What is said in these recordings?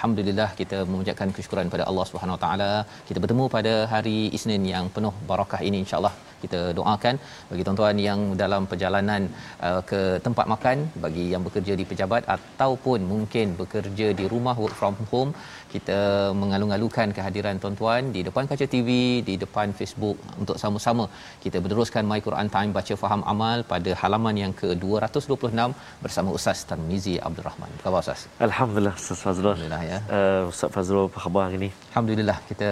Alhamdulillah kita mengucapkan kesyukuran pada Allah Subhanahu wa taala. Kita bertemu pada hari Isnin yang penuh barakah ini insya-Allah. Kita doakan bagi tuan-tuan yang dalam perjalanan uh, ke tempat makan, bagi yang bekerja di pejabat ataupun mungkin bekerja di rumah work from home, kita mengalu-alukan kehadiran tuan-tuan di depan kaca TV, di depan Facebook untuk sama-sama kita berteruskan My Quran Time baca faham amal pada halaman yang ke-226 bersama Ustaz Tarmizi Abdul Rahman. Apa khabar Ustaz? Alhamdulillah Ustaz Fazrul. Alhamdulillah ya. Uh, Ustaz Fazrul apa khabar hari ni? Alhamdulillah kita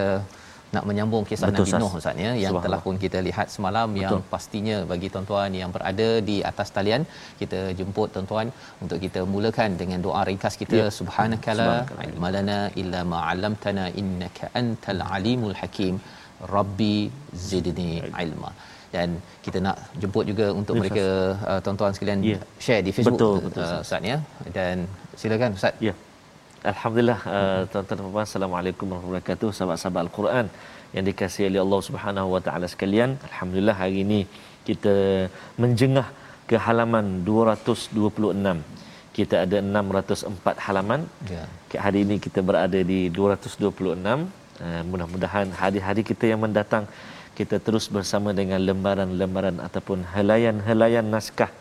nak menyambung kisah Betul, Nabi. Nuh Ustaz ya yang telah pun kita lihat semalam Betul. yang pastinya bagi tuan-tuan yang berada di atas talian kita jemput tuan-tuan untuk kita mulakan dengan doa ringkas kita Ya. subhanakala ilmalana illa ma 'allamtana innaka antal alimul hakim rabbi zidni ilma dan kita nak jemput juga untuk Ya, mereka uh, tuan-tuan sekalian Ya. share di Facebook Betul, betul, uh, Ustaz. Ya dan silakan Ustaz Ya. Alhamdulillah uh, tuan-tuan dan puan Assalamualaikum warahmatullahi wabarakatuh sahabat-sahabat Al-Quran yang dikasihi oleh Allah Subhanahu wa taala sekalian. Alhamdulillah hari ini kita menjengah ke halaman 226. Kita ada 604 halaman. ya Hari ini kita berada di 226. Uh, mudah-mudahan hari-hari kita yang mendatang kita terus bersama dengan lembaran-lembaran ataupun helaian-helaian naskah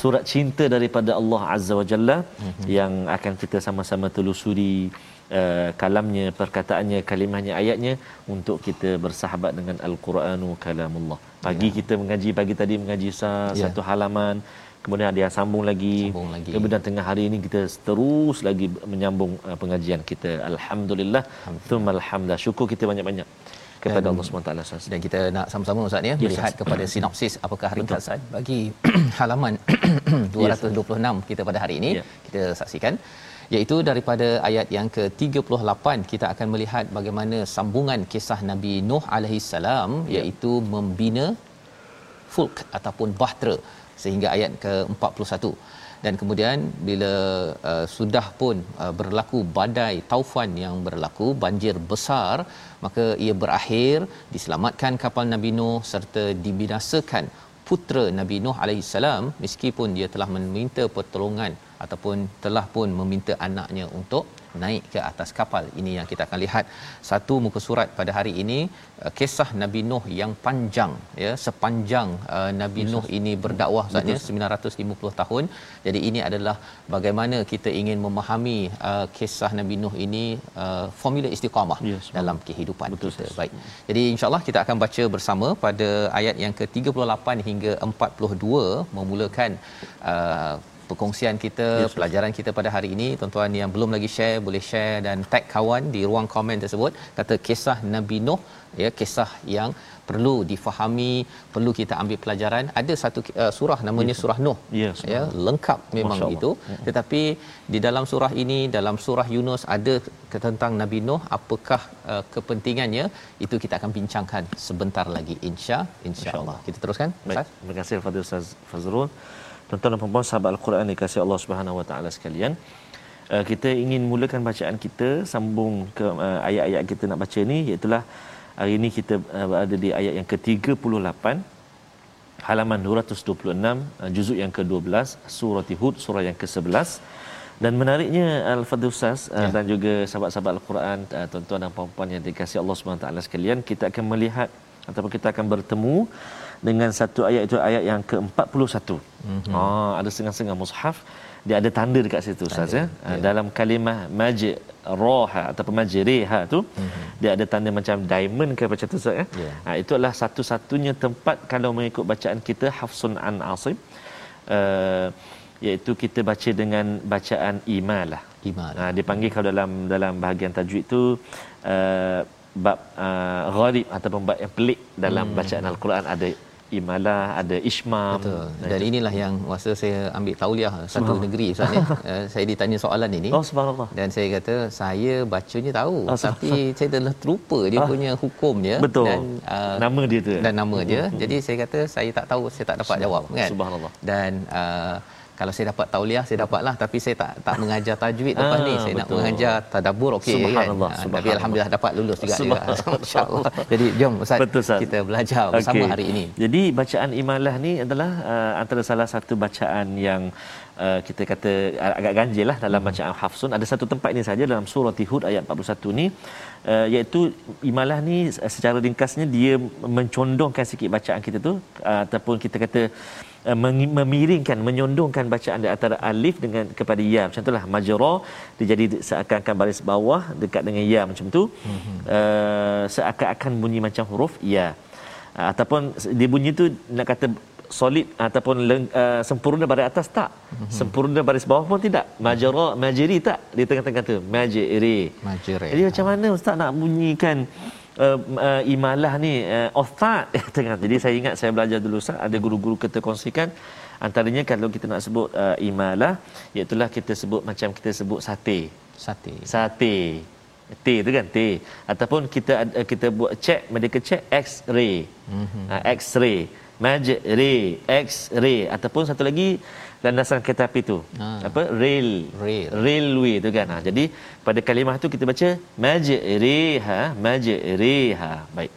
surat cinta daripada Allah Azza wa Jalla mm-hmm. yang akan kita sama-sama telusuri uh, kalamnya, perkataannya, kalimahnya, ayatnya untuk kita bersahabat dengan Al-Quranu kalamullah. Pagi ya. kita mengaji pagi tadi mengaji sah, Ya. satu halaman kemudian dia sambung lagi. Sambung lagi. Kemudian tengah hari ini kita terus lagi menyambung uh, pengajian kita. Alhamdulillah. Thumma alhamdulillah. Syukur kita banyak-banyak kepada Dan- Allah SWT. Dan kita nak sama-sama Ustaz ya Ya, melihat Ustaz. kepada sinopsis apakah ringkasan bagi halaman 226 kita pada hari ini Ya. kita saksikan iaitu daripada ayat yang ke-38 kita akan melihat bagaimana sambungan kisah Nabi Nuh alaihi salam Ya. iaitu membina fulk ataupun bahtera sehingga ayat ke-41 dan kemudian bila uh, sudah pun uh, berlaku badai taufan yang berlaku banjir besar maka ia berakhir diselamatkan kapal Nabi Nuh serta dibinasakan putera Nabi Nuh alaihissalam meskipun dia telah meminta pertolongan ataupun telah pun meminta anaknya untuk naik ke atas kapal. Ini yang kita akan lihat satu muka surat pada hari ini uh, kisah Nabi Nuh yang panjang ya sepanjang uh, Nabi Nuh ini berdakwah saja 950 tahun. Jadi ini adalah bagaimana kita ingin memahami uh, kisah Nabi Nuh ini uh, formula istiqamah subhanallah. dalam kehidupan Betul, kita. Baik. Jadi insya-Allah kita akan baca bersama pada ayat yang ke-38 hingga 42 memulakan uh, perkongsian kita Yes, pelajaran kita pada hari ini. Tuan-tuan yang belum lagi share boleh share dan tag kawan di ruang komen tersebut. Kata kisah Nabi Nuh ya kisah yang perlu difahami perlu kita ambil pelajaran. Ada satu uh, surah namanya Yes. surah Nuh. Subhanallah. ya lengkap memang itu tetapi di dalam surah ini dalam surah Yunus ada tentang Nabi Nuh. Apakah uh, kepentingannya? Itu kita akan bincangkan sebentar lagi insya insyaallah. Kita teruskan Baik, Ustaz. Terima kasih kepada Ustaz Fazrul. Tuan-tuan dan puan sahabat Al-Quran dikasihi Allah Subhanahu Wa Taala sekalian. Uh, kita ingin mulakan bacaan kita sambung ke uh, ayat-ayat kita nak baca ni iaitu hari ini kita uh, berada di ayat yang ke-38 halaman 226 uh, juzuk yang ke-12 surah Hud surah yang ke-11 Dan menariknya Al-Fadhil Ustaz ya. dan juga sahabat-sahabat Al-Quran, tuan-tuan dan puan-puan yang dikasihi Allah SWT sekalian, kita akan melihat ataupun kita akan bertemu dengan satu ayat itu ayat yang ke-41. Mm-hmm. Oh, ada setengah-setengah mushaf dia ada tanda dekat situ Ustaz ya. ya. Dalam kalimah majid roha ataupun majriha tu mm-hmm. dia ada tanda macam diamond ke macam tu Ustaz ya. Yeah. Ha, itu adalah satu-satunya tempat kalau mengikut bacaan kita hafsun an asim uh, iaitu kita baca dengan bacaan imalah. Imal. Ha, dipanggil kalau dalam dalam bahagian tajwid tu uh, bab uh, gharib ataupun bab yang pelik dalam hmm. bacaan al-Quran ada imalah ada ismam betul. Dan inilah yang masa saya ambil tauliah satu negeri Ustaz ni. Uh, saya ditanya soalan ini. Oh subhanallah. Dan saya kata saya bacanya tahu. Oh, tapi saya telah terlupa dia oh. punya hukumnya betul. dan uh, nama dia tu. dan nama dia. Hmm. jadi saya kata saya tak tahu saya tak dapat jawab kan? Subhanallah. Dan uh, kalau saya dapat tauliah saya dapatlah. Tapi saya tak tak mengajar tajwid lepas ah, ni. Saya betul. nak mengajar tadabbur okey kan? Subhanallah, ah, tapi alhamdulillah dapat lulus juga insyaallah. Jadi jom ustaz betul, kita belajar bersama hari ini. Jadi bacaan imalah ni adalah uh, antara salah satu bacaan yang Uh, kita kata agak ganjil lah dalam hmm. bacaan Hafsun. Ada satu tempat ini saja dalam surah Hud ayat 41 ni uh, iaitu imalah ni secara ringkasnya dia mencondongkan sikit bacaan kita tu uh, ataupun kita kata uh, memiringkan menyondongkan bacaan di antara alif dengan kepada ya. Macam itulah majra dia jadi seakan-akan baris bawah dekat dengan ya macam tu. Mm-hmm. uh, seakan-akan bunyi macam huruf ya. Uh, ataupun dia bunyi tu nak kata solid ataupun uh, sempurna baris atas tak? Mm-hmm. sempurna baris bawah pun tidak. Majra majri tak? Di tengah-tengah tu. Majri. Majri. Jadi macam mana ustaz nak bunyikan uh, uh, imalah ni uh, ustaz tengah. Jadi saya ingat saya belajar dulu ustaz. Ada guru-guru kita kongsikan. Antaranya kalau kita nak sebut uh, imalah iaitu kita sebut macam kita sebut sate. Sate. Sate. T tu kan T. Ataupun kita kita buat check mereka check x-ray. Mm-hmm. uh, x-ray magic ray x-ray ataupun satu lagi landasan kereta api tu. Ha. apa? Rail. Rail. Railway tu kan? Ha. jadi pada kalimah tu kita baca majriha majriha baik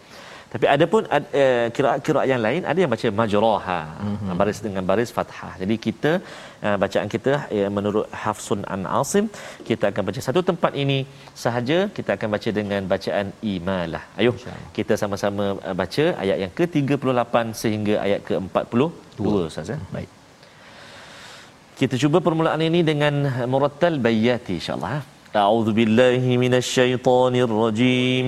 tapi ada pun uh, kira-kira yang lain ada yang baca majraha mm-hmm. baris dengan baris fathah. Jadi kita uh, bacaan kita uh, menurut Hafsun an Asim kita akan baca satu tempat ini sahaja. Kita akan baca dengan bacaan imalah. Ayo kita sama-sama uh, baca ayat yang ke-38 sehingga ayat ke-42 ustaz ya baik. Kita cuba permulaan ini dengan murattal bayati insyaallah. A'udzu billahi minasyaitonir rajim.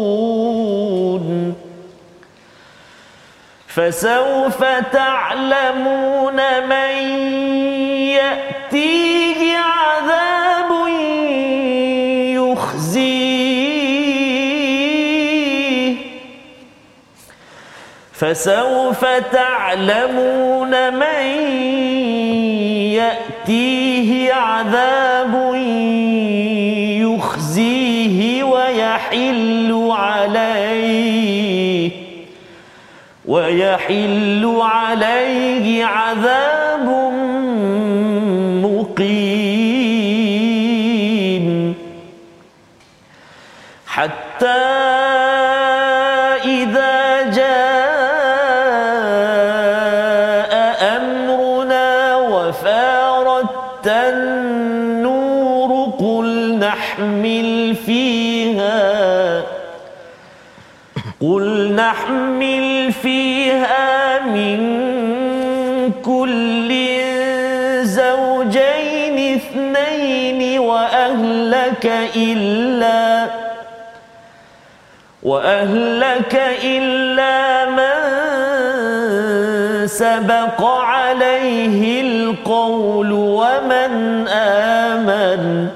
فسوف تعلمون من يأتيه عذاب يخزيه. فسوف تعلمون من يأتيه عذاب يخزيه ويحل عليه. ويحل عليه عذاب مقيم. حتى وأهلك إلا وأهلك إلا من سبق عليه القول ومن آمن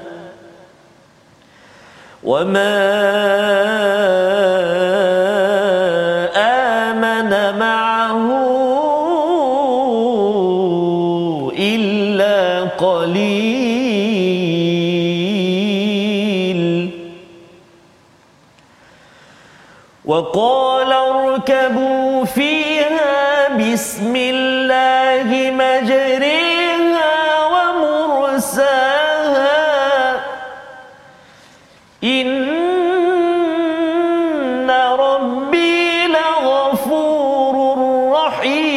وما وقال اركبوا فيها بسم الله مجريها ومرساها. إن ربي لغفور رحيم.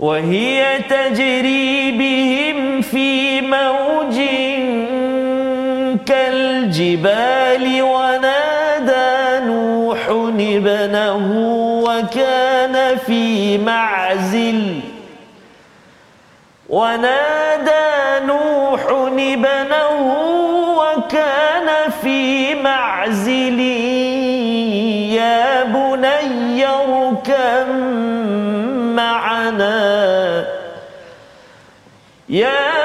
وهي تجري معزل. ونادى نوح ابنه وكان في معزل. يا بني اركب معنا. يا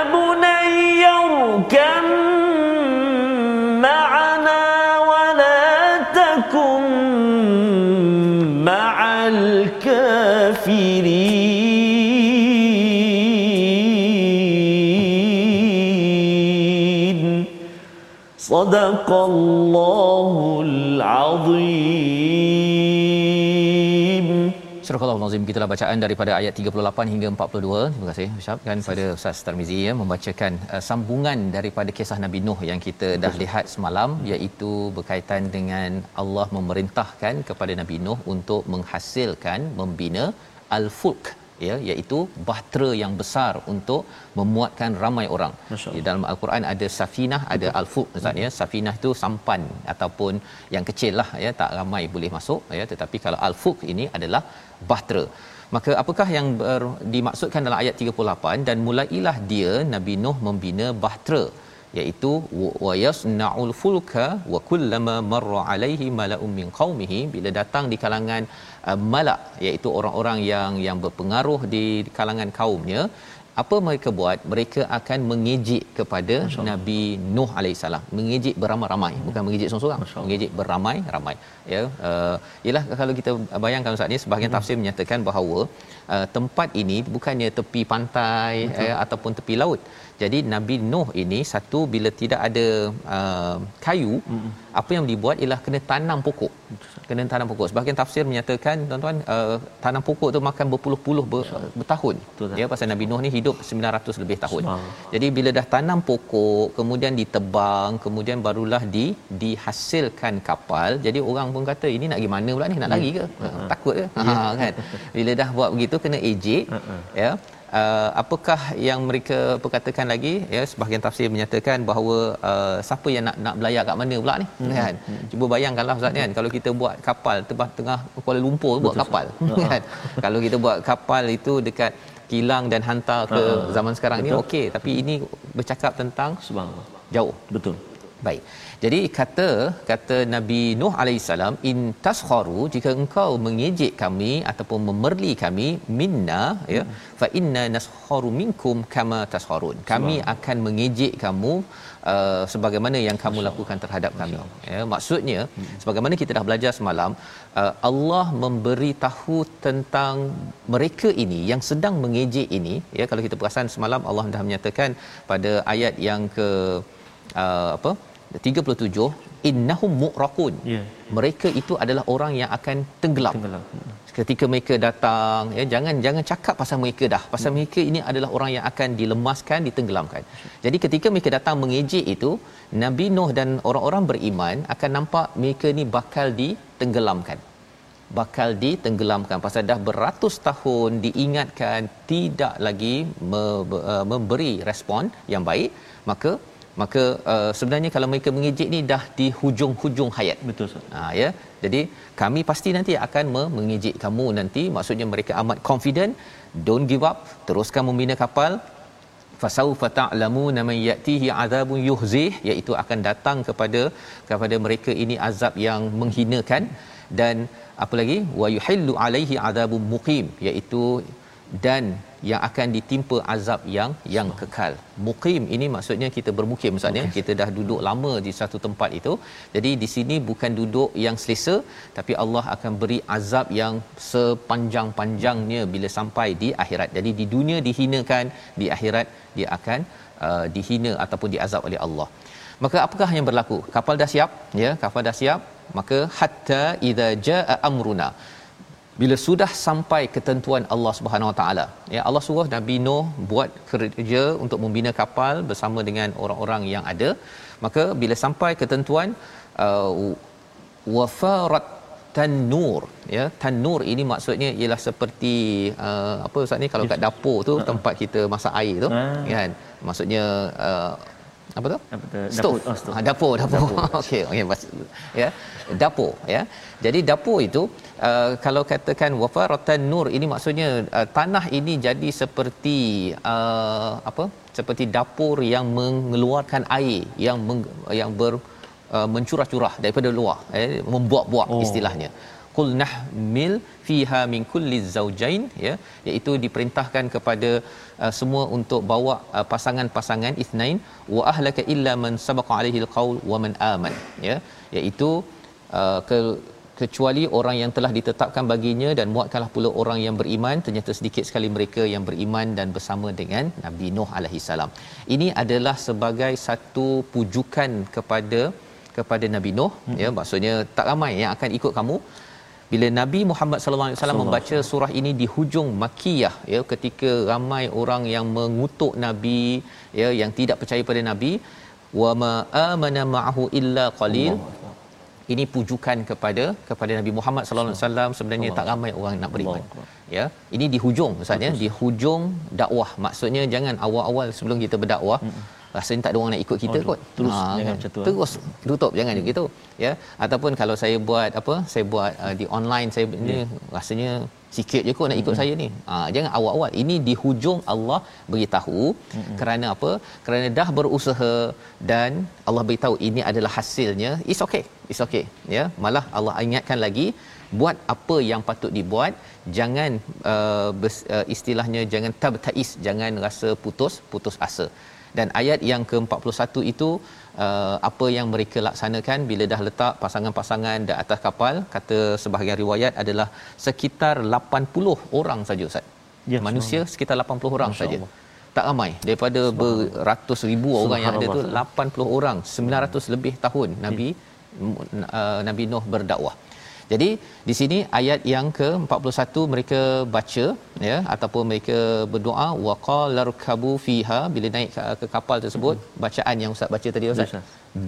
صدق الله العظيم Surah Al-Azim gitulah bacaan daripada ayat 38 hingga 42. Terima kasih Ustaz kan pada Ustaz Tarmizi ya membacakan uh, sambungan daripada kisah Nabi Nuh yang kita dah lihat semalam iaitu berkaitan dengan Allah memerintahkan kepada Nabi Nuh untuk menghasilkan membina al-fulk ya iaitu bahtera yang besar untuk memuatkan ramai orang. Di dalam al-Quran ada safinah, ada al-fulk Ustaz ya. Safinah itu sampan ataupun yang kecil lah ya, tak ramai boleh masuk ya, tetapi kalau al-fulk ini adalah bahtera. Maka apakah yang ber, dimaksudkan dalam ayat 38 dan mulailah dia Nabi Nuh membina bahtera iaitu wa yasnaul fulka wa kullama marra alaihi mala'un min qaumihi bila datang di kalangan malak iaitu orang-orang yang yang berpengaruh di kalangan kaumnya apa mereka buat? Mereka akan mengejek kepada Nabi Nuh alaihissalam mengejek beramai-ramai bukan mengejek seorang-seorang. Mengejek beramai-ramai ya. Uh, ialah kalau kita bayangkan ustaz ni sebahagian hmm. tafsir menyatakan bahawa uh, tempat ini bukannya tepi pantai eh, ataupun tepi laut jadi Nabi Nuh ini satu bila tidak ada uh, kayu mm apa yang dibuat ialah kena tanam pokok. Kena tanam pokok. Sebahagian tafsir menyatakan tuan-tuan uh, tanam pokok tu makan berpuluh-puluh ber, bertahun. Betul, ya pasal Nabi Nuh ni hidup 900 lebih tahun. Jadi bila dah tanam pokok kemudian ditebang kemudian barulah di dihasilkan kapal jadi orang pun kata ini nak pergi mana pula ni? Nak lari ke? Uh-huh. takut ke? Ha kan? Bila dah buat begitu kena ejek uh-huh. ya uh, apakah yang mereka perkatakan lagi? Ya sebahagian tafsir menyatakan bahawa uh, siapa yang nak nak belayar kat mana pula ni? Hmm. kan? Hmm. cuba bayangkanlah ustaz kan? Kalau kita buat kapal tebah tengah Kuala Lumpur Betul, buat kapal kan? Kalau kita buat kapal itu dekat kilang dan hantar ke uh, zaman sekarang betul. ni okey. Tapi ini bercakap tentang subhanallah. Jauh. Betul. Baik jadi kata kata Nabi Nuh alaihissalam in taskharu jika engkau mengejek kami ataupun memerli kami minna ya hmm. fa inna naskharu minkum kama taskharun. Kami akan mengejek kamu uh, sebagaimana yang kamu lakukan terhadap kami. Ya maksudnya hmm. sebagaimana kita dah belajar semalam uh, Allah memberi tahu tentang mereka ini yang sedang mengejek ini ya kalau kita perasan semalam Allah dah menyatakan pada ayat yang ke uh, apa 37 innahum muqraqun yeah. mereka itu adalah orang yang akan tenggelam. Tenggelam. Ketika mereka datang ya jangan jangan cakap pasal mereka dah. Pasal hmm. mereka ini adalah orang yang akan dilemaskan ditenggelamkan. Jadi ketika mereka datang mengejek itu Nabi Nuh dan orang-orang beriman akan nampak mereka ni bakal ditenggelamkan. Bakal ditenggelamkan. Pasal dah beratus tahun diingatkan tidak lagi me- uh, memberi respon yang baik maka maka uh, sebenarnya kalau mereka mengejek ni dah di hujung-hujung hayat. Betul Ustaz. ha ya. Jadi kami pasti nanti akan mengejek kamu nanti. Maksudnya mereka amat confident. Don't give up. Teruskan membina kapal. Fasaufa ta'lamuna man yatihi azabun yuhzih. Iaitu akan datang kepada kepada mereka ini azab yang menghinakan. Dan apa lagi? Wa yuhillu alaihi azabun muqim. Iaitu dan yang akan ditimpa azab yang yang kekal. Muqim ini maksudnya kita bermukim maksudnya okay. kita dah duduk lama di satu tempat itu. Jadi di sini bukan duduk yang selesa tapi Allah akan beri azab yang sepanjang-panjangnya bila sampai di akhirat. Jadi di dunia dihinakan, di akhirat dia akan uh, dihina ataupun diazab oleh Allah maka apakah yang berlaku kapal dah siap ya kapal dah siap maka hatta idza jaa amruna bila sudah sampai ketentuan Allah Subhanahu Wa Taala ya Allah suruh Nabi Nuh buat kerja untuk membina kapal bersama dengan orang-orang yang ada maka bila sampai ketentuan uh, wafarat tanur ya tanur ini maksudnya ialah seperti uh, apa ustaz ni kalau kat dapur tu uh-huh. tempat kita masak air tu uh. kan maksudnya uh, apa tu? Apa tu? Stove. Dapur, oh, stove. Ha, dapur, dapur. dapur. Okey, okey, ya. Dapur, ya. Jadi dapur itu uh, kalau katakan wafaratan nur ini maksudnya uh, tanah ini jadi seperti uh, apa? Seperti dapur yang mengeluarkan air yang meng, yang ber uh, mencurah-curah daripada luar, eh, membuak-buak oh. istilahnya qul nahmil fiha min kulli zawjain ya iaitu diperintahkan kepada uh, semua untuk bawa uh, pasangan-pasangan ithnain wa ahlaka illa man sabaqa alaihi alqaul wa man aman ya iaitu uh, ke kecuali orang yang telah ditetapkan baginya dan muatkanlah pula orang yang beriman ternyata sedikit sekali mereka yang beriman dan bersama dengan Nabi Nuh alaihi salam. Ini adalah sebagai satu pujukan kepada kepada Nabi Nuh hmm. ya maksudnya tak ramai yang akan ikut kamu bila Nabi Muhammad sallallahu alaihi wasallam membaca surah ini di hujung Makkiyah ya ketika ramai orang yang mengutuk Nabi ya yang tidak percaya pada Nabi wa ma amana ma'ahu illa qalil ini pujukan kepada kepada Nabi Muhammad sallallahu alaihi wasallam. Sebenarnya Allah. tak ramai orang nak beriman. Ya ini di hujung maksudnya di hujung dakwah. Maksudnya jangan awal-awal sebelum kita berdakwah hmm rasanya tak ada orang nak ikut kita oh, kot. terus ha, jangan kan? macam tu terus tutup jangan hmm. gitu ya. Ataupun kalau saya buat apa saya buat uh, di online saya yeah. ni rasanya sikit je kot nak ikut hmm. saya ni. Ha, jangan awal-awal ini di hujung Allah beritahu hmm. kerana apa? Kerana dah berusaha dan Allah beritahu ini adalah hasilnya it's okay. It's okay ya. Malah Allah ingatkan lagi buat apa yang patut dibuat. Jangan uh, bes, uh, istilahnya jangan tabtais jangan rasa putus putus asa. Dan ayat yang ke-41 itu uh, apa yang mereka laksanakan bila dah letak pasangan-pasangan di atas kapal kata sebahagian riwayat adalah sekitar 80 orang saja ustaz. Ya, manusia sekitar 80 orang saja. Tak ramai. Daripada beratus ribu orang yang ada tu 80 orang 900 lebih tahun nabi ya. uh, nabi Nuh berdakwah jadi di sini ayat yang ke-41 mereka baca ya ataupun mereka berdoa waqalarkabu fiha bila naik ke, ke kapal tersebut hmm. bacaan yang ustaz baca tadi ustaz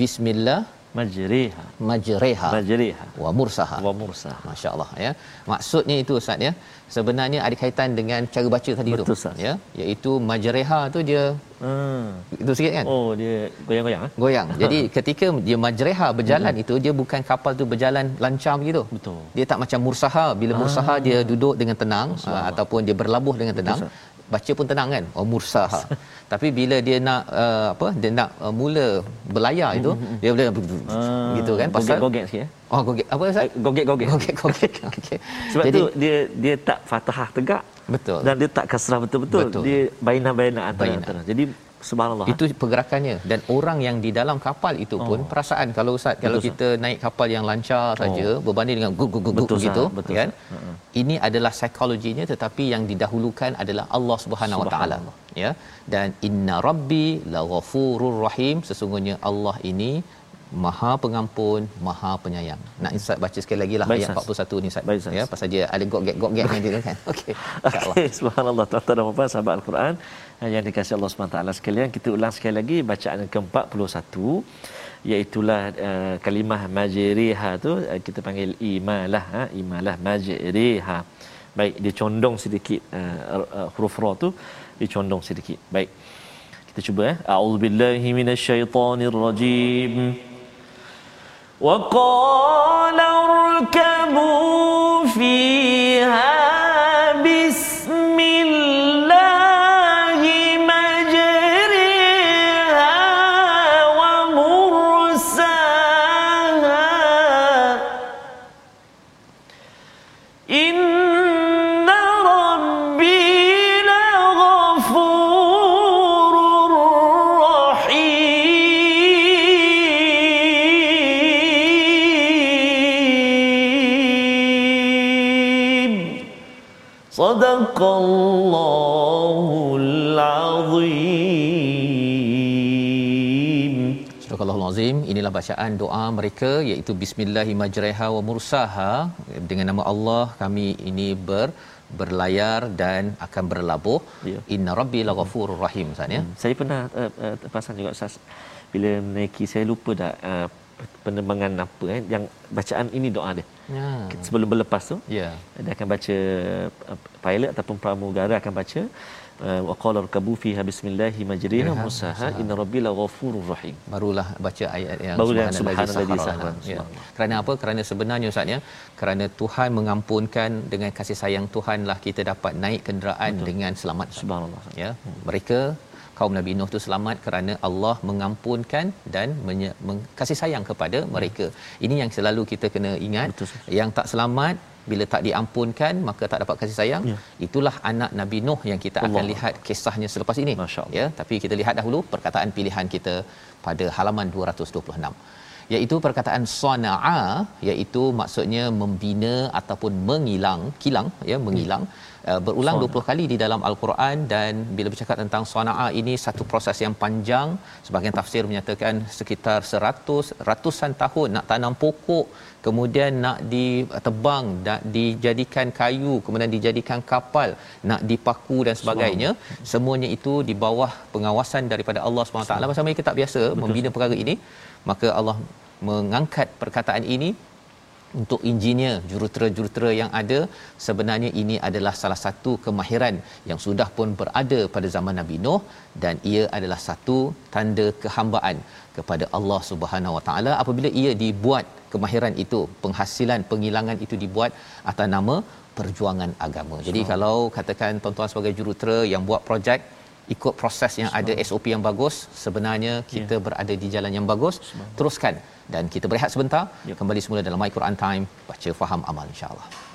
bismillah majriha. Majriha. Majriha. Wa mursaha. Wa mursaha. Masyaallah ya. Maksudnya itu ustaz ya. Sebenarnya ada kaitan dengan cara baca tadi Betul, tu sahas. ya. Iaitu majriha tu dia hmm. itu sikit kan? Oh dia goyang-goyang eh? goyang. Jadi ketika dia majriha berjalan hmm. itu dia bukan kapal tu berjalan lancar begitu. Betul. Dia tak macam mursaha. Bila ah. mursaha dia duduk dengan tenang uh, ataupun dia berlabuh dengan tenang Betul, baca pun tenang kan? Oh mursaha tapi bila dia nak uh, apa dia nak uh, mula berlayar itu mm-hmm. dia boleh uh, gitu kan? Pasal gogek sikit ya oh gogek. Apa Ustaz? Gogek gogek gogek gogek okey sebab Jadi, tu dia dia tak fathah tegak. Betul. Dan dia tak kasrah betul-betul. Betul. dia baina-baina antara-antara. Jadi subhanallah itu pergerakannya dan orang yang di dalam kapal itu pun oh. perasaan kalau ustaz betul, kalau kita sah. naik kapal yang lancar oh. saja berbanding dengan gug gug gug gitu betul, kan uh-huh. ini adalah psikologinya tetapi yang didahulukan adalah Allah Subhanahu Wa taala ya dan inna rabbi laghafurur rahim sesungguhnya Allah ini Maha pengampun, Maha penyayang. Nak Ustaz baca sekali lagi lah ayat 41 ni Ustaz. Baik, ya, pasal dia ada gok gek gok gek dia kan. Okey. Okay, subhanallah tuan-tuan dan puan sahabat Al-Quran yang dikasih Allah SWT sekalian kita ulang sekali lagi bacaan ke-41 iaitulah uh, kalimah majriha tu uh, kita panggil imalah ha? imalah majriha. Baik dia condong sedikit uh, huruf ra tu dia condong sedikit. Baik kita cuba eh. A'udzubillahi minasyaitonirrajim. Wa qala rkabu fi Inilah bacaan doa mereka iaitu bismillahirrahmanirrahim wa mursaha dengan nama Allah kami ini ber berlayar dan akan berlabuh. Ya. Inna rabbi laghafurur rahim Ustaz ya. Hmm. Saya pernah uh, uh, terperasan juga Ustaz bila menaiki saya lupa dah uh, penerbangan apa eh yang bacaan ini doa dia. Ya. Sebelum berlepas tu Ya. dia akan baca uh, pilot ataupun pramugara akan baca wa qala rkabu fiha bismillahi majriha musaha inna rabbil ghafurur rahim. barulah baca ayat yang Baru yang subhanallazi subhanallazi sahara lana. sahara. ya. kerana apa kerana sebenarnya ustaz ya kerana Tuhan mengampunkan dengan kasih sayang Tuhanlah kita dapat naik kenderaan Betul. dengan selamat Subhanallah. ya mereka kaum Nabi Nuh itu selamat kerana Allah mengampunkan dan menye- meng- kasih sayang kepada mereka ini yang selalu kita kena ingat Betul. yang tak selamat bila tak diampunkan maka tak dapat kasih sayang Ya. itulah anak Nabi Nuh yang kita akan Allah. lihat kisahnya selepas ini ya tapi kita lihat dahulu perkataan pilihan kita pada halaman 226 iaitu perkataan sana'a iaitu maksudnya membina ataupun mengilang kilang ya mengilang uh, berulang 20 kali di dalam al-Quran dan bila bercakap tentang sana'a ini satu proses yang panjang. Sebahagian tafsir menyatakan sekitar 100 ratusan tahun nak tanam pokok kemudian nak ditebang nak dijadikan kayu kemudian dijadikan kapal nak dipaku dan sebagainya. Semuanya itu di bawah pengawasan daripada Allah SWT pasal mereka tak biasa membina perkara ini maka Allah mengangkat perkataan ini untuk engineer jurutera-jurutera yang ada. Sebenarnya ini adalah salah satu kemahiran yang sudah pun berada pada zaman Nabi Nuh dan ia adalah satu tanda kehambaan kepada Allah Subhanahu Wa Taala. Apabila ia dibuat kemahiran itu penghasilan pengilangan itu dibuat atas nama perjuangan agama. Jadi kalau katakan tuan-tuan sebagai jurutera yang buat projek ikut proses yang ada SOP yang bagus sebenarnya kita yeah. berada di jalan yang bagus teruskan dan kita berehat sebentar Yep. kembali semula dalam My Quran Time baca faham amal insyaallah InsyaAllah.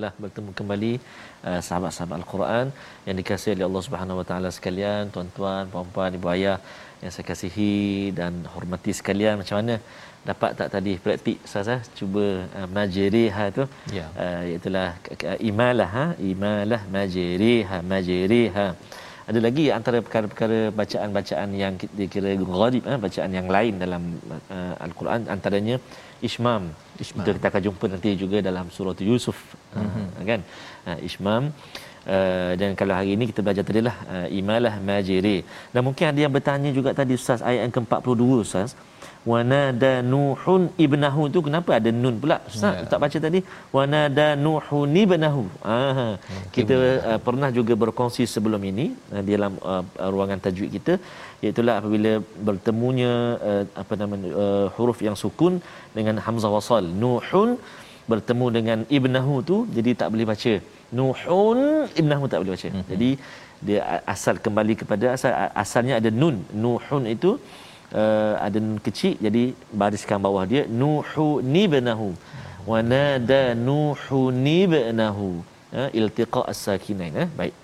Alhamdulillah bertemu kembali uh, sahabat-sahabat Al-Quran yang dikasihi oleh Allah Subhanahu Wa Taala sekalian, tuan-tuan, puan-puan, ibu ayah yang saya kasihi dan hormati sekalian. Macam mana dapat tak tadi praktik eh? cuba uh, majriha tu. Ya. Uh, iaitu imalah ha, imalah majriha, majriha. Ada lagi antara perkara-perkara bacaan-bacaan yang ki- dikira gharib eh, bacaan yang lain dalam uh, Al-Quran antaranya ismam. Ismam. Itu kita akan jumpa nanti juga dalam surah Yusuf mm-hmm. uh, kan. Uh, ismam Uh, dan kalau hari ini kita belajar tadi lah uh, imalah majiri dan mungkin ada yang bertanya juga tadi ustaz ayat yang ke-42 ustaz wanada nuhun ibnahu. Tu kenapa ada nun pula? Ustaz Ya. tak baca tadi wanada nuhun ibnahu. Ah kita uh, pernah juga berkongsi sebelum ini uh, di dalam uh, ruangan tajwid kita iaitu apabila bertemunya uh, apa nama uh, huruf yang sukun dengan hamzah wasal nuhun bertemu dengan ibnahu tu jadi tak boleh baca. Nuhun ibnahu tak boleh baca. Mm-hmm. jadi dia asal kembali kepada asal asalnya ada nun. Nuhun itu uh, ada nun kecil jadi bariskan bawah dia nuhu nibnahu. Wa nada nuhu nibnahu. Uh, iltiqa as-sakinain eh? Baik.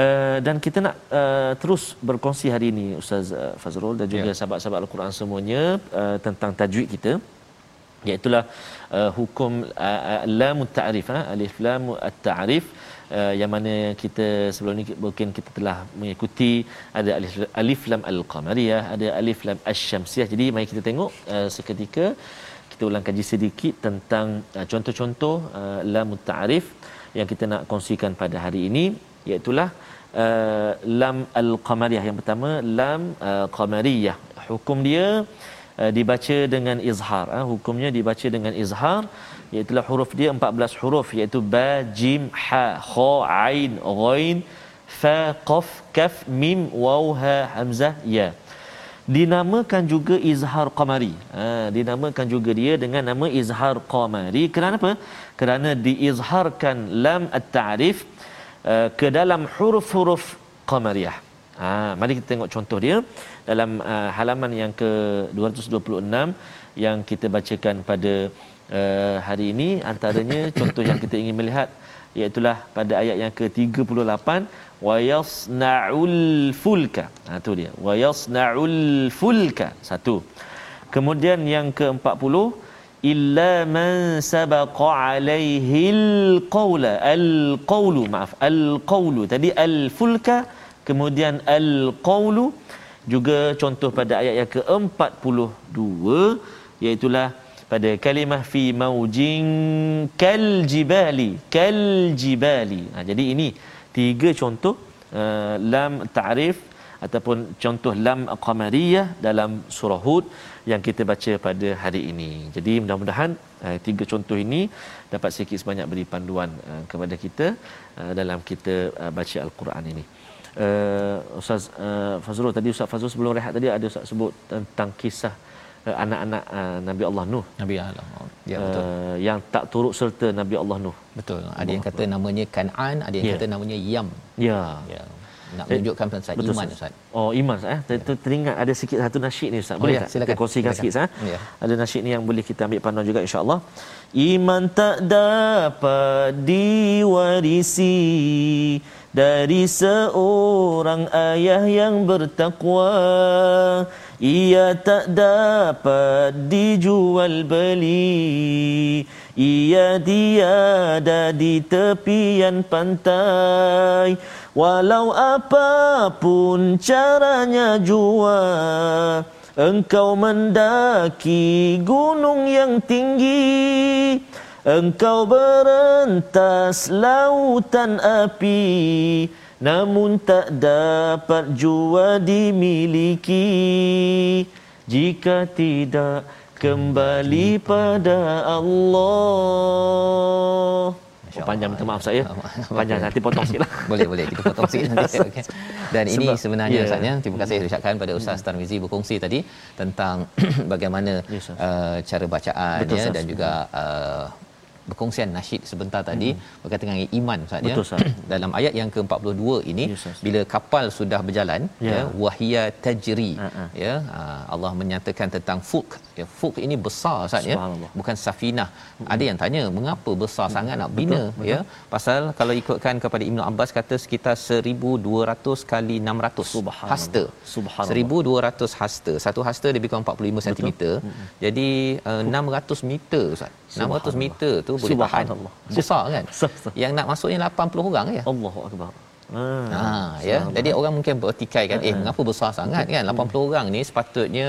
Uh, dan kita nak uh, terus berkongsi hari ini Ustaz uh, Fazrul dan juga Ya. sahabat-sahabat Al-Quran semuanya uh, tentang tajwid kita iaitu uh, hukum uh, uh, lam ta'rif ha? alif lam at-ta'rif. uh, yang mana kita sebelum ni mungkin kita telah mengikuti ada alif, alif lam al-qamariyah ada alif lam asy-syamsiyah. Jadi mari kita tengok uh, seketika kita ulang kaji sedikit tentang uh, contoh-contoh uh, lam ta'rif yang kita nak kongsikan pada hari ini iaitu uh, lam al-qamariyah. Yang pertama lam uh, qamariyah. Hukum dia uh, dibaca dengan izhar. Uh, hukumnya dibaca dengan izhar iaitu huruf dia 14 huruf iaitu ba jim ha kha ain ghain fa qaf kaf mim waw ha hamzah ya. Dinamakan juga izhar qamari. Ha, dinamakan juga dia dengan nama izhar qamari. Kerana apa? Kerana diizharkan lam at-ta'rif uh, ke dalam huruf-huruf qamariyah ha, mari kita tengok contoh dia. Dalam uh, halaman yang ke 226 yang kita bacakan pada uh, hari ini antaranya contoh yang kita ingin melihat iaitu pada ayat yang ke-38 wa yasnaul fulka. Ha tu dia. Wa yasnaul fulka. Satu. Kemudian yang ke-40 illa man sabaqa alaihi alqawla alqawlu maaf. Alqawlu. Tadi alfulka kemudian alqawlu juga contoh pada ayat yang ke-42 iaitu pada kalimah fi maujin kal jibali kal jibali ha, jadi ini tiga contoh uh, lam ta'rif ataupun contoh lam qamariyah dalam surah hud yang kita baca pada hari ini. Jadi mudah-mudahan uh, tiga contoh ini dapat sikit sebanyak beri panduan uh, kepada kita uh, dalam kita uh, baca al-Quran ini. Uh, Ustaz uh, Fazrul tadi Ustaz Fazrul sebelum rehat tadi ada Ustaz sebut tentang kisah uh, anak-anak uh, Nabi Allah Nuh. Nabi Allah. Ya betul. Uh, yang tak turut serta Nabi Allah Nuh. Betul. Ada yang kata namanya Kan'an, ada yang yeah. kata namanya Yam. Ya. Ya. Nak menunjukkan Betul, iman Ustaz. Oh, iman Ustaz. Eh? Ya. Teringat ada sikit satu nasyid ni Ustaz. Oh, boleh oh, ya, tak? Silakan. Kita kongsikan sikit Ustaz. Ya. Ada nasyid ni yang boleh kita ambil panduan juga insya-Allah. Iman tak dapat diwarisi dari seorang ayah yang bertakwa ia tak dapat dijual beli. Ia tiada di tepian pantai. Walau apapun caranya jua engkau mendaki gunung yang tinggi engkau berentas lautan api namun tak dapat jua dimiliki jika tidak kembali pada Allah. Oh, panjang minta maaf saya. Panjang nanti potong sikitlah. boleh boleh kita potong sikit nanti. Okay. Dan ini Sebab, sebenarnya yeah. Ustaz ya. Terima kasih saya ucapkan pada Ustaz hmm. Tarmizi berkongsi tadi tentang bagaimana yes, uh, cara bacaan Betul, ya dan juga uh, berkongsian nasyid sebentar tadi hmm. berkaitan dengan iman Ustaz ya. Dalam ayat yang ke-42 ini yes, bila kapal sudah berjalan yeah. ya wahia tajri uh-huh. ya uh, Allah menyatakan tentang fulk ya fulk ini besar Ustaz ya bukan safinah. Hmm. Ada yang tanya mengapa besar hmm. sangat nak bina betul, ya betul. pasal kalau ikutkan kepada Ibnu Abbas kata sekitar 1200 kali 600 Subhanallah. hasta. Subhanallah. 1200 hasta. Satu hasta lebih kurang 45 cm. Hmm. Jadi uh, 600 meter Ustaz. 600 meter tu boleh tahan. Besar kan? Yang nak masuknya 80 orang ya? Allahu akbar. Ah, ha, ya. Jadi orang mungkin bertikai kan, eh mengapa besar sangat kan? 80 orang ni sepatutnya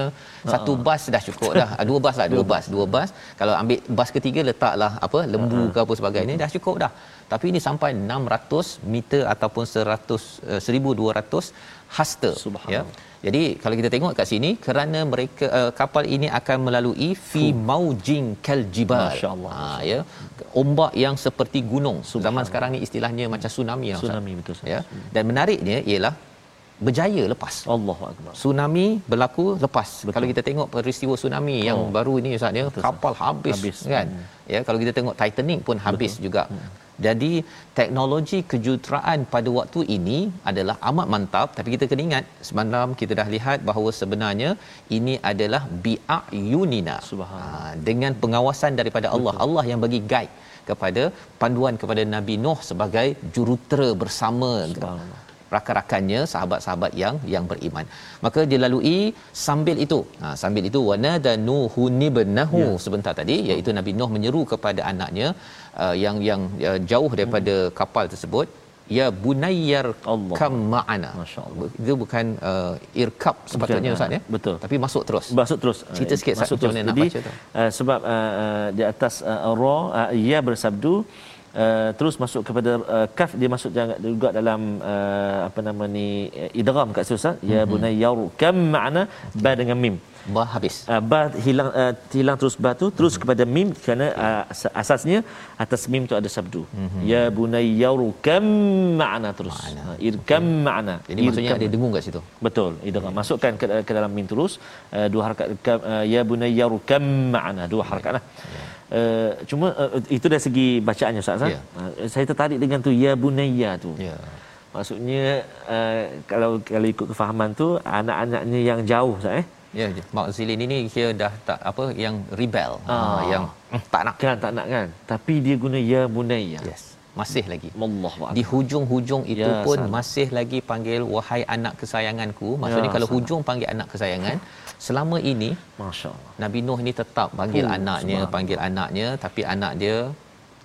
satu bas dah cukup dah. Ah, dua bas lah, dua bas, dua bas. Kalau ambil bas ketiga letaklah apa lembu ke apa sebagainya dah cukup dah. Tapi ini sampai 600 meter ataupun 100 1200 hasta ya. Jadi kalau kita tengok kat sini kerana mereka uh, kapal ini akan melalui fi maujin kal jibal. Masya-Allah. Ha ya. Ombak yang seperti gunung. Zaman sekarang ni istilahnya macam tsunami ya. Tsunami betul Ya. Dan menariknya ialah berjaya lepas. Allahu akbar. Tsunami berlaku lepas. Betul. Kalau kita tengok peristiwa tsunami oh. yang baru ini Ustaz ya, kapal habis, habis kan. Hmm. Ya, kalau kita tengok Titanic pun habis Betul. juga. Hmm. Jadi teknologi kejuruteraan pada waktu ini adalah amat mantap. Tapi kita kena ingat semalam kita dah lihat bahawa sebenarnya ini adalah bi'ayunina ha, dengan pengawasan daripada Allah. Betul. Allah yang bagi guide kepada panduan kepada Nabi Nuh sebagai jurutera bersama rakan-rakannya sahabat-sahabat yang yang beriman. Maka dilalui sambil itu. Ha, sambil itu wana dan nuhu nibnahu ya. sebentar tadi iaitu Nabi Nuh menyeru kepada anaknya uh, yang yang uh, jauh daripada hmm. kapal tersebut. Ya bunayyar kam ma'ana. Masyaallah. Itu bukan uh, irkab sepatutnya bukan, ustaz ya? Betul. Tapi masuk terus. Masuk terus. Cerita sikit masuk terus. nak Jadi, baca tu. uh, sebab uh, uh, di atas uh, ra uh, ia bersabdu Uh, terus masuk kepada uh, kaf dia masuk juga dalam uh, apa nama ni uh, idgham kat situ ustaz ya mhm. bunayya kam makna ba dengan mim ba habis uh, ba hilang uh, hilang terus ba tu terus mm-hmm. kepada mim kerana uh, asasnya atas mim tu ada sabdu mm-hmm. ya bunayyaru kam ma'ana terus ma'ana. Uh, irkam okay. ma'ana jadi irkam. maksudnya ada dengung kat situ betul idgham okay. masukkan ke, ke dalam mim terus uh, dua harakat uh, ya bunayyaru kam ma'ana dua harakat lah yeah. Uh, cuma uh, itu dari segi bacaannya Ustaz yeah. uh, saya tertarik dengan tu ya bunayya tu yeah. maksudnya uh, kalau kalau ikut kefahaman tu anak-anaknya yang jauh Ustaz eh Ya, Mak Zilin ini dia dah tak apa yang rebel, ah. yang mm, tak nak kan, tak nak kan. Tapi dia guna ya bunayya. Yes. Masih lagi. Allah Di hujung-hujung itu ya, pun salam. masih lagi panggil wahai anak kesayanganku. Maksudnya ya, kalau salam. hujung panggil anak kesayangan, selama ini masya-Allah. Nabi Nuh ini tetap panggil oh, anaknya, panggil anaknya tapi anak dia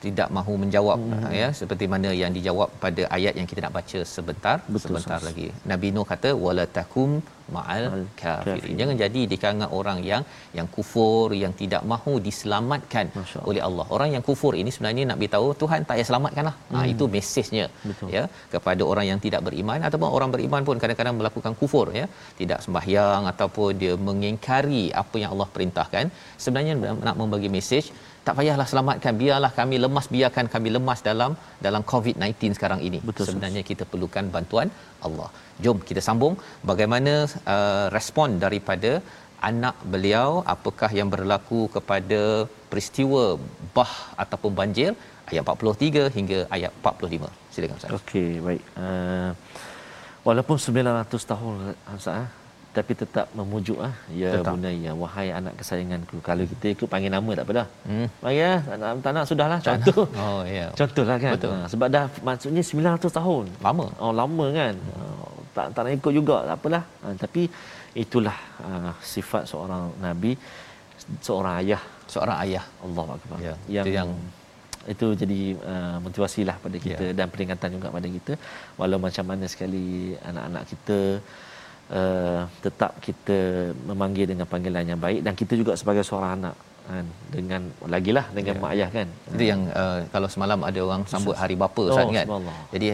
tidak mahu menjawab hmm. ya seperti mana yang dijawab pada ayat yang kita nak baca sebentar Betul, sebentar sas. lagi. Nabi Nuh kata wala takum ma'al kafirin. jangan jadi di kalangan orang yang yang kufur yang tidak mahu diselamatkan oleh Allah. Orang yang kufur ini sebenarnya nak beritahu Tuhan tak payah selamatkanlah. Hmm. ha itu mesejnya ya kepada orang yang tidak beriman ataupun orang beriman pun kadang-kadang melakukan kufur ya. Tidak sembahyang ataupun dia mengingkari apa yang Allah perintahkan. Sebenarnya nak membagi mesej tak payahlah selamatkan. Biarlah kami lemas biarkan kami lemas dalam dalam COVID-19 sekarang ini. Betul, sebenarnya kita perlukan bantuan Allah. Jom kita sambung. Bagaimana uh, respon daripada anak beliau? Apakah yang berlaku kepada peristiwa bah ataupun banjir? Ayat 43 hingga ayat 45 silakan ustaz. Okey baik. Uh, walaupun 900 tahun ustaz eh, tapi tetap memujuk ah ya bunayya wahai anak kesayanganku kalau kita ikut panggil nama tak apa dah hmm. ya tak nak sudahlah. Contoh. oh ya. Yeah. contohlah kan? Betul. Ha, sebab dah maksudnya 900 tahun. Lama. Oh lama kan? Hmm. tak tak nak ikut juga tak apalah. Ha, tapi itulah uh, sifat seorang nabi seorang ayah. Seorang ayah. Allah akbar. Ya, yang itu yang itu jadi uh, motivasilah pada kita ya. dan peringatan juga pada kita. Walau macam mana sekali anak-anak kita uh, tetap kita memanggil dengan panggilan yang baik dan kita juga sebagai seorang anak kan? Dengan lagilah dengan ya. mak ayah kan? Itu yang uh, kalau semalam ada orang sambut hari bapa oh, Ustaz kan jadi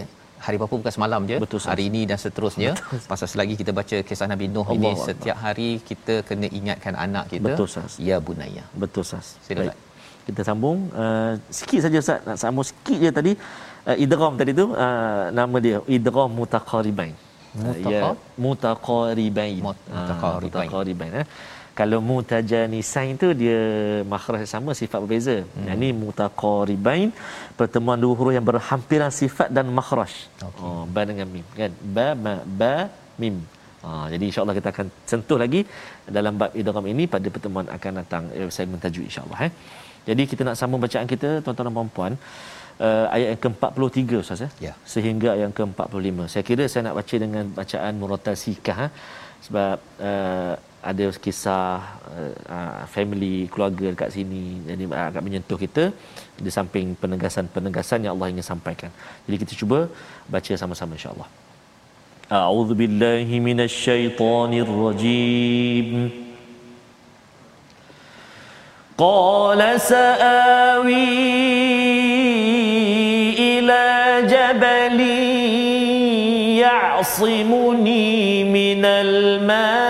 hari bapa bukan semalam je Betul, hari ini dan seterusnya. Betul. pasal selagi kita baca kisah Nabi Nuh Allah ini Allah. setiap hari kita kena ingatkan anak kita Betul, Sas. ya bunaya. Betul sas baik. Kita sambung uh, sikit saja Ustaz. Nak sambung sikit je tadi. Uh, idgham tadi tu uh, nama dia idgham mutaqaribain ya mutaqaribain mutaqaribain eh kalau mutajanisain tu dia makhraj sama sifat berbeza hmm. ini mutaqaribain pertemuan dua huruf yang berhampiran sifat dan makhraj okay. oh ba dengan mim kan ba ma ba mim Ha, jadi insyaAllah kita akan sentuh lagi dalam bab idram ini pada pertemuan akan datang. Eh, saya mentajuk insyaAllah. Eh. Jadi kita nak sambung bacaan kita tuan-tuan dan puan-puan uh, ayat yang ke-43 Ustaz ya. ya. Sehingga ayat yang ke-45. Saya kira saya nak baca dengan bacaan Muratal Sikah ha? sebab uh, ada kisah uh, family keluarga dekat sini jadi agak menyentuh kita di samping penegasan-penegasan yang Allah ingin sampaikan. Jadi kita cuba baca sama-sama insya-Allah. A'udzu billahi minasyaitonir rajim. Qala sa'awi يعصمني من الماء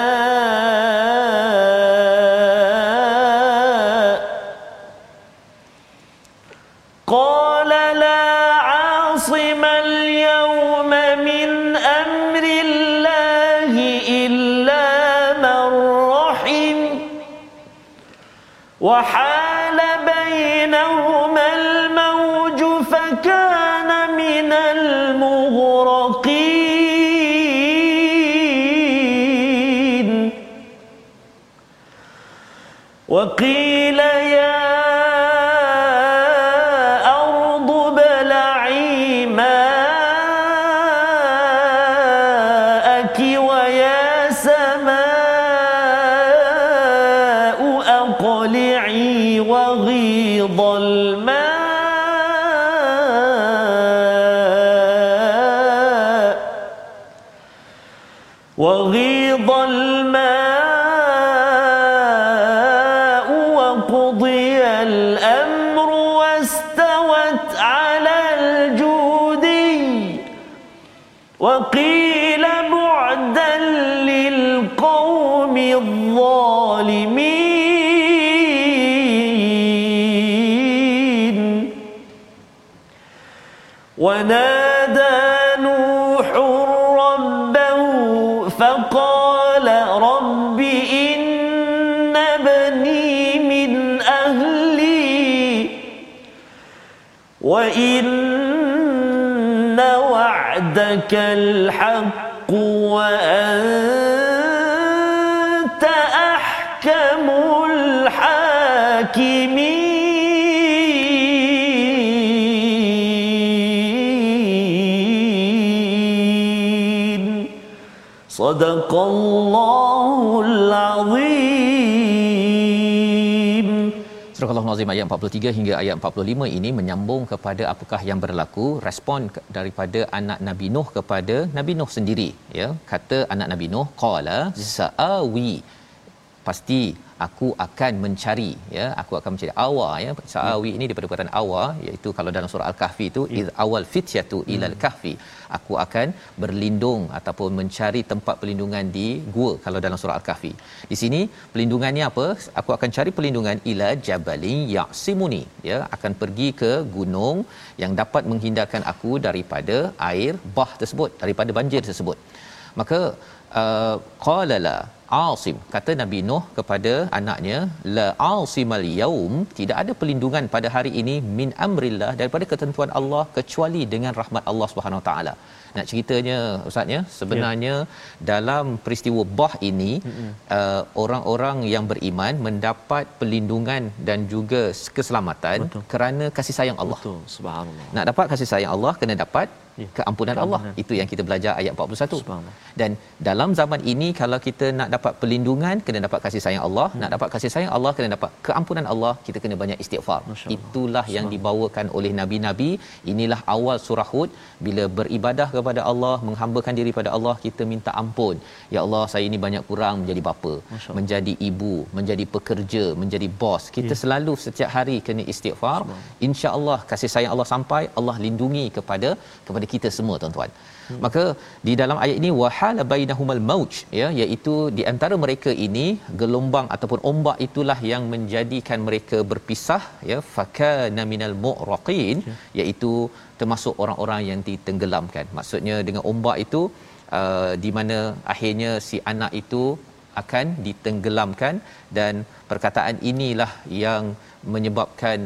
ونادى نوح ربه فقال رب إن ابني من أهلي وإن وعدك الحق وأنت Sadaqallahul Azim. Surah Al-Azim ayat 43 hingga ayat 45 ini menyambung kepada apakah yang berlaku respon daripada anak Nabi Nuh kepada Nabi Nuh sendiri ya kata anak Nabi Nuh qala sa'awi pasti aku akan mencari ya. Aku akan mencari awa ya. Sa'awi ini daripada perkataan awa iaitu kalau dalam surah al-kahfi itu iz awal fityatu ilal kahfi. Aku akan berlindung ataupun mencari tempat perlindungan di gua kalau dalam surah al-kahfi. Di sini perlindungannya apa? Aku akan cari perlindungan ila jabalin yasimuni ya. Akan pergi ke gunung yang dapat menghindarkan aku daripada air bah tersebut daripada banjir tersebut. Maka qala la Asim kata Nabi Nuh kepada anaknya la asimal yaum tidak ada perlindungan pada hari ini min amrillah daripada ketentuan Allah kecuali dengan rahmat Allah Subhanahu Wa taala. Nak ceritanya ustaznya sebenarnya yeah. dalam peristiwa bah ini mm-hmm. uh, orang-orang yang beriman mendapat perlindungan dan juga keselamatan Betul. kerana kasih sayang Allah. Betul. Subhanallah. Nak dapat kasih sayang Allah kena dapat ya. keampunan Allah. Itu yang kita belajar ayat 41 dan dalam zaman ini kalau kita nak dapat perlindungan kena dapat kasih sayang Allah. Hmm. nak dapat kasih sayang Allah kena dapat keampunan Allah kita kena banyak istighfar. Itulah yang dibawakan oleh nabi-nabi. Inilah awal surah hud. Bila beribadah kepada Allah menghambakan diri pada Allah kita minta ampun. Ya Allah saya ini banyak kurang menjadi bapa menjadi ibu menjadi pekerja menjadi bos. Kita ya. selalu setiap hari kena istighfar. insya-Allah kasih sayang Allah sampai Allah lindungi kepada kepada kepada kita semua tuan-tuan. Hmm. Maka di dalam ayat ini wahala bainahumal mauj ya iaitu di antara mereka ini gelombang ataupun ombak itulah yang menjadikan mereka berpisah ya fakana minal mu'raqin ya. iaitu termasuk orang-orang yang ditenggelamkan. Maksudnya dengan ombak itu uh, di mana akhirnya si anak itu akan ditenggelamkan dan perkataan inilah yang menyebabkan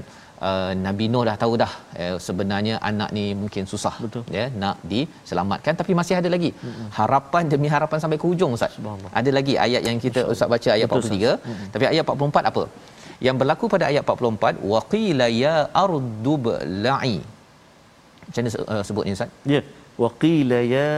uh, Nabi Nuh dah tahu dah uh, sebenarnya anak ni mungkin susah Betul. ya nak diselamatkan. Tapi masih ada lagi. Mm-hmm. harapan demi harapan sampai ke hujung ustaz. Ada lagi ayat yang kita ustaz baca ayat Betul, 43 mm-hmm. tapi ayat 44 apa? Yang berlaku pada ayat 44 waqila ya ardub la'i. Macam mana uh, sebutnya ustaz? Ya. yeah waqila ya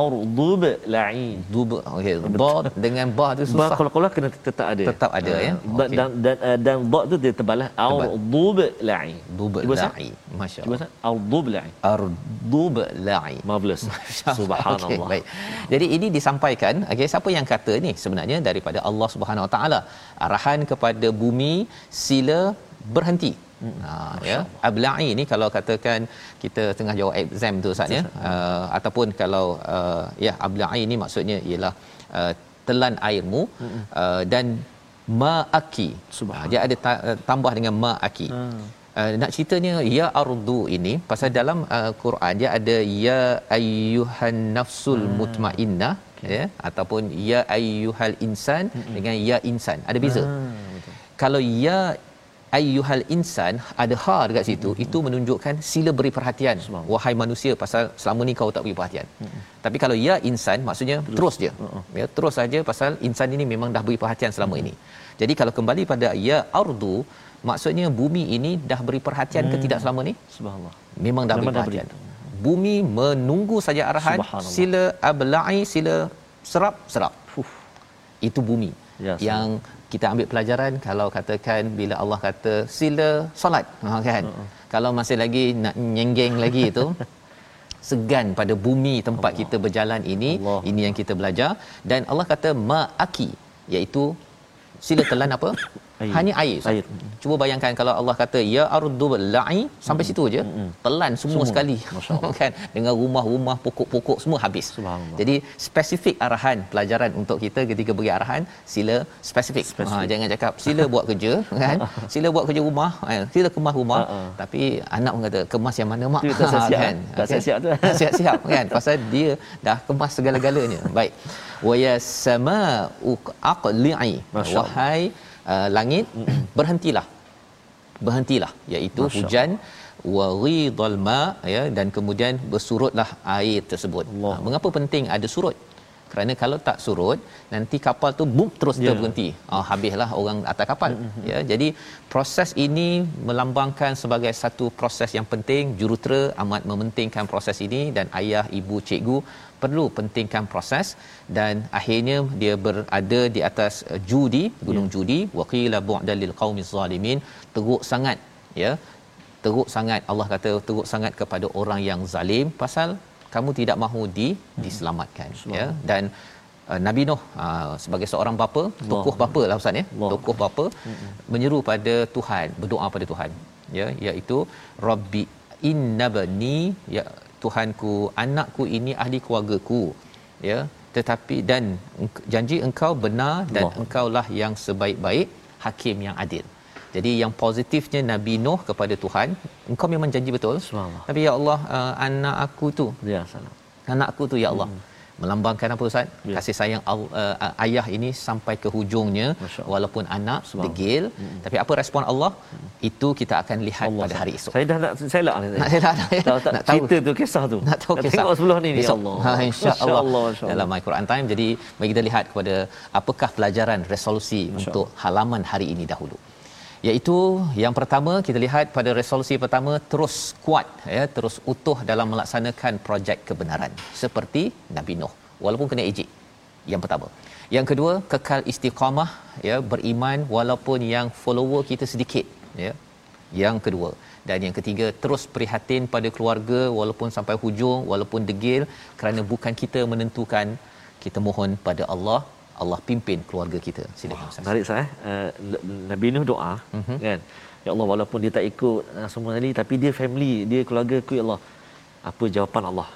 ardub la'i dub okey. Ba dengan ba tu susah. Ba kalau kalau kena tetap ada. Tetap ada uh, ya? okay. dan dan uh, dan ba tu dia tebalah ardub la'i dub la'i masyaallah ardub la'i ardub la'i marvelous. Subhanallah. Okay, baik. Jadi ini disampaikan okey siapa yang kata ni sebenarnya daripada Allah Subhanahu Wa Taala? Arahan kepada bumi sila berhenti Hmm. Ha ya. Abla'i ni kalau katakan kita tengah jawab exam tu Ustaz ya. Uh, ataupun kalau uh, ya abla'i ni maksudnya ialah uh, telan airmu hmm. uh, dan ma'aki. Subhanallah. Dia ada ta- uh, tambah dengan ma'aki. Hmm. Uh, nak ceritanya ya ardu ini pasal dalam uh, Quran dia ada ya ayyuhan nafsul hmm. mutmainnah okay. ya ataupun ya ayyuhal insan hmm. dengan ya insan ada beza hmm. kalau ya ayyuhal insan ada ha dekat situ hmm. itu menunjukkan sila beri perhatian Semang. wahai manusia pasal selama ni kau tak beri perhatian hmm. tapi kalau ya insan maksudnya terus, terus je hmm. ya terus saja pasal insan ini memang dah beri perhatian selama hmm. ini jadi kalau kembali pada ya ardu maksudnya bumi ini dah beri perhatian hmm. ke tidak selama ni subhanallah memang dah memang beri perhatian dah beri. bumi menunggu saja arahan sila abla'i sila serap serap Uf. itu bumi ya, yang kita ambil pelajaran kalau katakan bila Allah kata sila solat ha kan uh-uh. kalau masih lagi nak nyenggeng lagi itu segan pada bumi tempat Allah. kita berjalan ini Allah. ini yang kita belajar dan Allah kata ma'aki iaitu sila telan apa Air. hanya air, Ustaz. Air. cuba bayangkan kalau Allah kata ya ardu la'i sampai situ aje telan semua, Semua. sekali. Kan? Dengan rumah-rumah pokok-pokok semua habis. Jadi spesifik arahan pelajaran untuk kita ketika bagi arahan sila spesifik, Spesifik. Ha, jangan cakap sila buat kerja kan? Sila buat kerja rumah eh, sila kemas rumah. Ha, ha. tapi anak pun kata kemas yang mana mak? Tak siap-siap, kan? tak siap-siap tu. Tak siap-siap kan? Pasal dia dah kemas segala-galanya. Baik. Wa yasama'u aqli'i Masya Allah. Uh, langit berhentilah. Berhentilah iaitu Masya hujan wa ghidal ma ya dan kemudian bersurutlah air tersebut. Allah. Ha, mengapa penting ada surut kerana kalau tak surut nanti kapal tu boom terus yeah. berhenti ah habislah orang atas kapal. Mm-hmm. ya jadi proses ini melambangkan sebagai satu proses yang penting. Jurutera amat mementingkan proses ini dan ayah ibu cikgu perlu pentingkan proses. Dan akhirnya dia berada di atas uh, judi gunung yeah. judi. Waqila bu'dal lil qaumiz zalimin. Teruk sangat ya. Teruk sangat Allah kata teruk sangat kepada orang yang zalim. Pasal kamu tidak mahu di diselamatkan ya. Dan uh, Nabi Nuh uh, sebagai seorang bapa tokoh bapa lah ustaz ya. Allah. tokoh bapa menyeru pada Tuhan berdoa pada Tuhan ya. Iaitu rabbi innabni ya Tuhanku anakku ini ahli keluargaku ya. Tetapi dan janji engkau benar dan Allah. engkaulah yang sebaik-baik hakim yang adil jadi yang positifnya Nabi Nuh kepada Tuhan engkau memang janji betul. Tapi ya Allah uh, anak aku tu. Ya, salam. anakku tu ya Allah. Hmm. melambangkan apa ustaz? Ya. kasih sayang uh, ayah ini sampai ke hujungnya walaupun anak degil. Tapi apa respon Allah? Itu kita akan lihat Allah pada hari esok. Saya dah nak saya nak nak nak, nak, tak, tak, nak tahu. Cerita tu kisah tu. nak tahu kisah. Tengok sebelah ni ni Besok. Allah. ha, insya-Allah. masya-Allah. dalam My Quran Time. Jadi mari kita lihat kepada apakah pelajaran resolusi untuk halaman hari ini dahulu iaitu yang pertama kita lihat pada resolusi pertama terus kuat ya terus utuh dalam melaksanakan projek kebenaran seperti Nabi Nuh walaupun kena ejek yang pertama. Yang kedua kekal istiqamah ya beriman walaupun yang follower kita sedikit ya. Yang kedua. Dan yang ketiga terus prihatin pada keluarga walaupun sampai hujung walaupun degil kerana bukan kita menentukan kita mohon pada Allah Allah pimpin keluarga kita silakan Ustaz Menarik saya uh, Nabi Nuh doa Mhm. mm-hmm. kan ya Allah walaupun dia tak ikut uh, semua tadi tapi dia family dia keluarga aku ya Allah apa jawapan Allah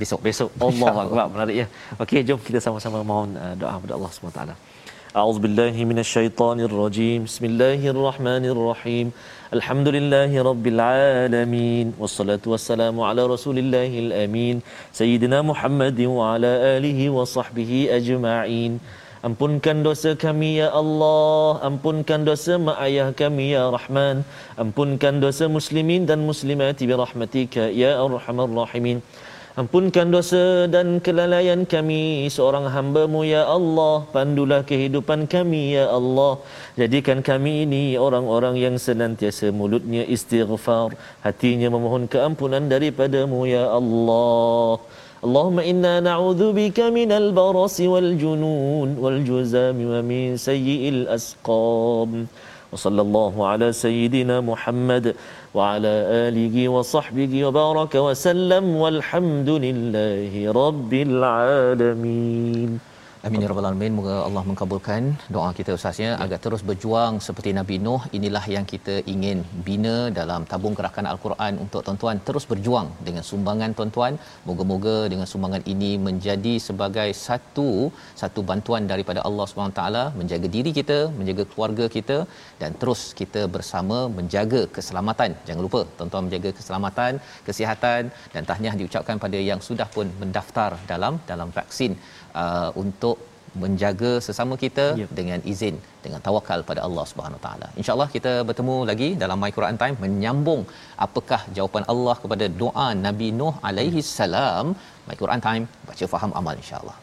besok besok Allah Akbar menarik ya okey jom kita sama-sama mohon uh, doa kepada Allah Subhanahu taala أعوذ بالله من الشيطان الرجيم بسم الله الرحمن الرحيم Alhamdulillahi Rabbil Alamin. Wassalatu wassalamu ala Rasulillahil Amin. Sayyidina Muhammadin wa ala alihi wa sahbihi ajma'in. Ampunkan dosa kami ya Allah, ampunkan dosa mak ayah kami ya Rahman, ampunkan dosa muslimin dan muslimat bi rahmatika ya arhamar rahimin. Ampunkan dosa dan kelalaian kami seorang hamba-Mu ya Allah pandulah kehidupan kami ya Allah jadikan kami ini orang-orang yang senantiasa mulutnya istighfar hatinya memohon keampunan daripada-Mu ya Allah اللهم إنا نعوذ بك من البرص والجنون والجزام ومن سيء الأسقام وصلى الله على سيدنا محمد وعلى آله وصحبه وبارك وسلم والحمد لله رب العالمين. Amin ya rabbal alamin. Moga Allah mengabulkan doa kita Ustaz ya agar terus berjuang seperti Nabi Nuh. Inilah yang kita ingin bina dalam tabung gerakan Al-Quran untuk tuan-tuan terus berjuang dengan sumbangan tuan-tuan. Moga-moga dengan sumbangan ini menjadi sebagai satu satu bantuan daripada Allah Subhanahu taala menjaga diri kita, menjaga keluarga kita dan terus kita bersama menjaga keselamatan. Jangan lupa tuan-tuan menjaga keselamatan, kesihatan dan tahniah diucapkan pada yang sudah pun mendaftar dalam dalam vaksin uh, untuk menjaga sesama kita yep. dengan izin dengan tawakal pada Allah Subhanahu taala. Insya-Allah kita bertemu lagi dalam My Quran Time menyambung apakah jawapan Allah kepada doa Nabi Nuh alaihi salam. My Quran Time baca faham amal insya-Allah.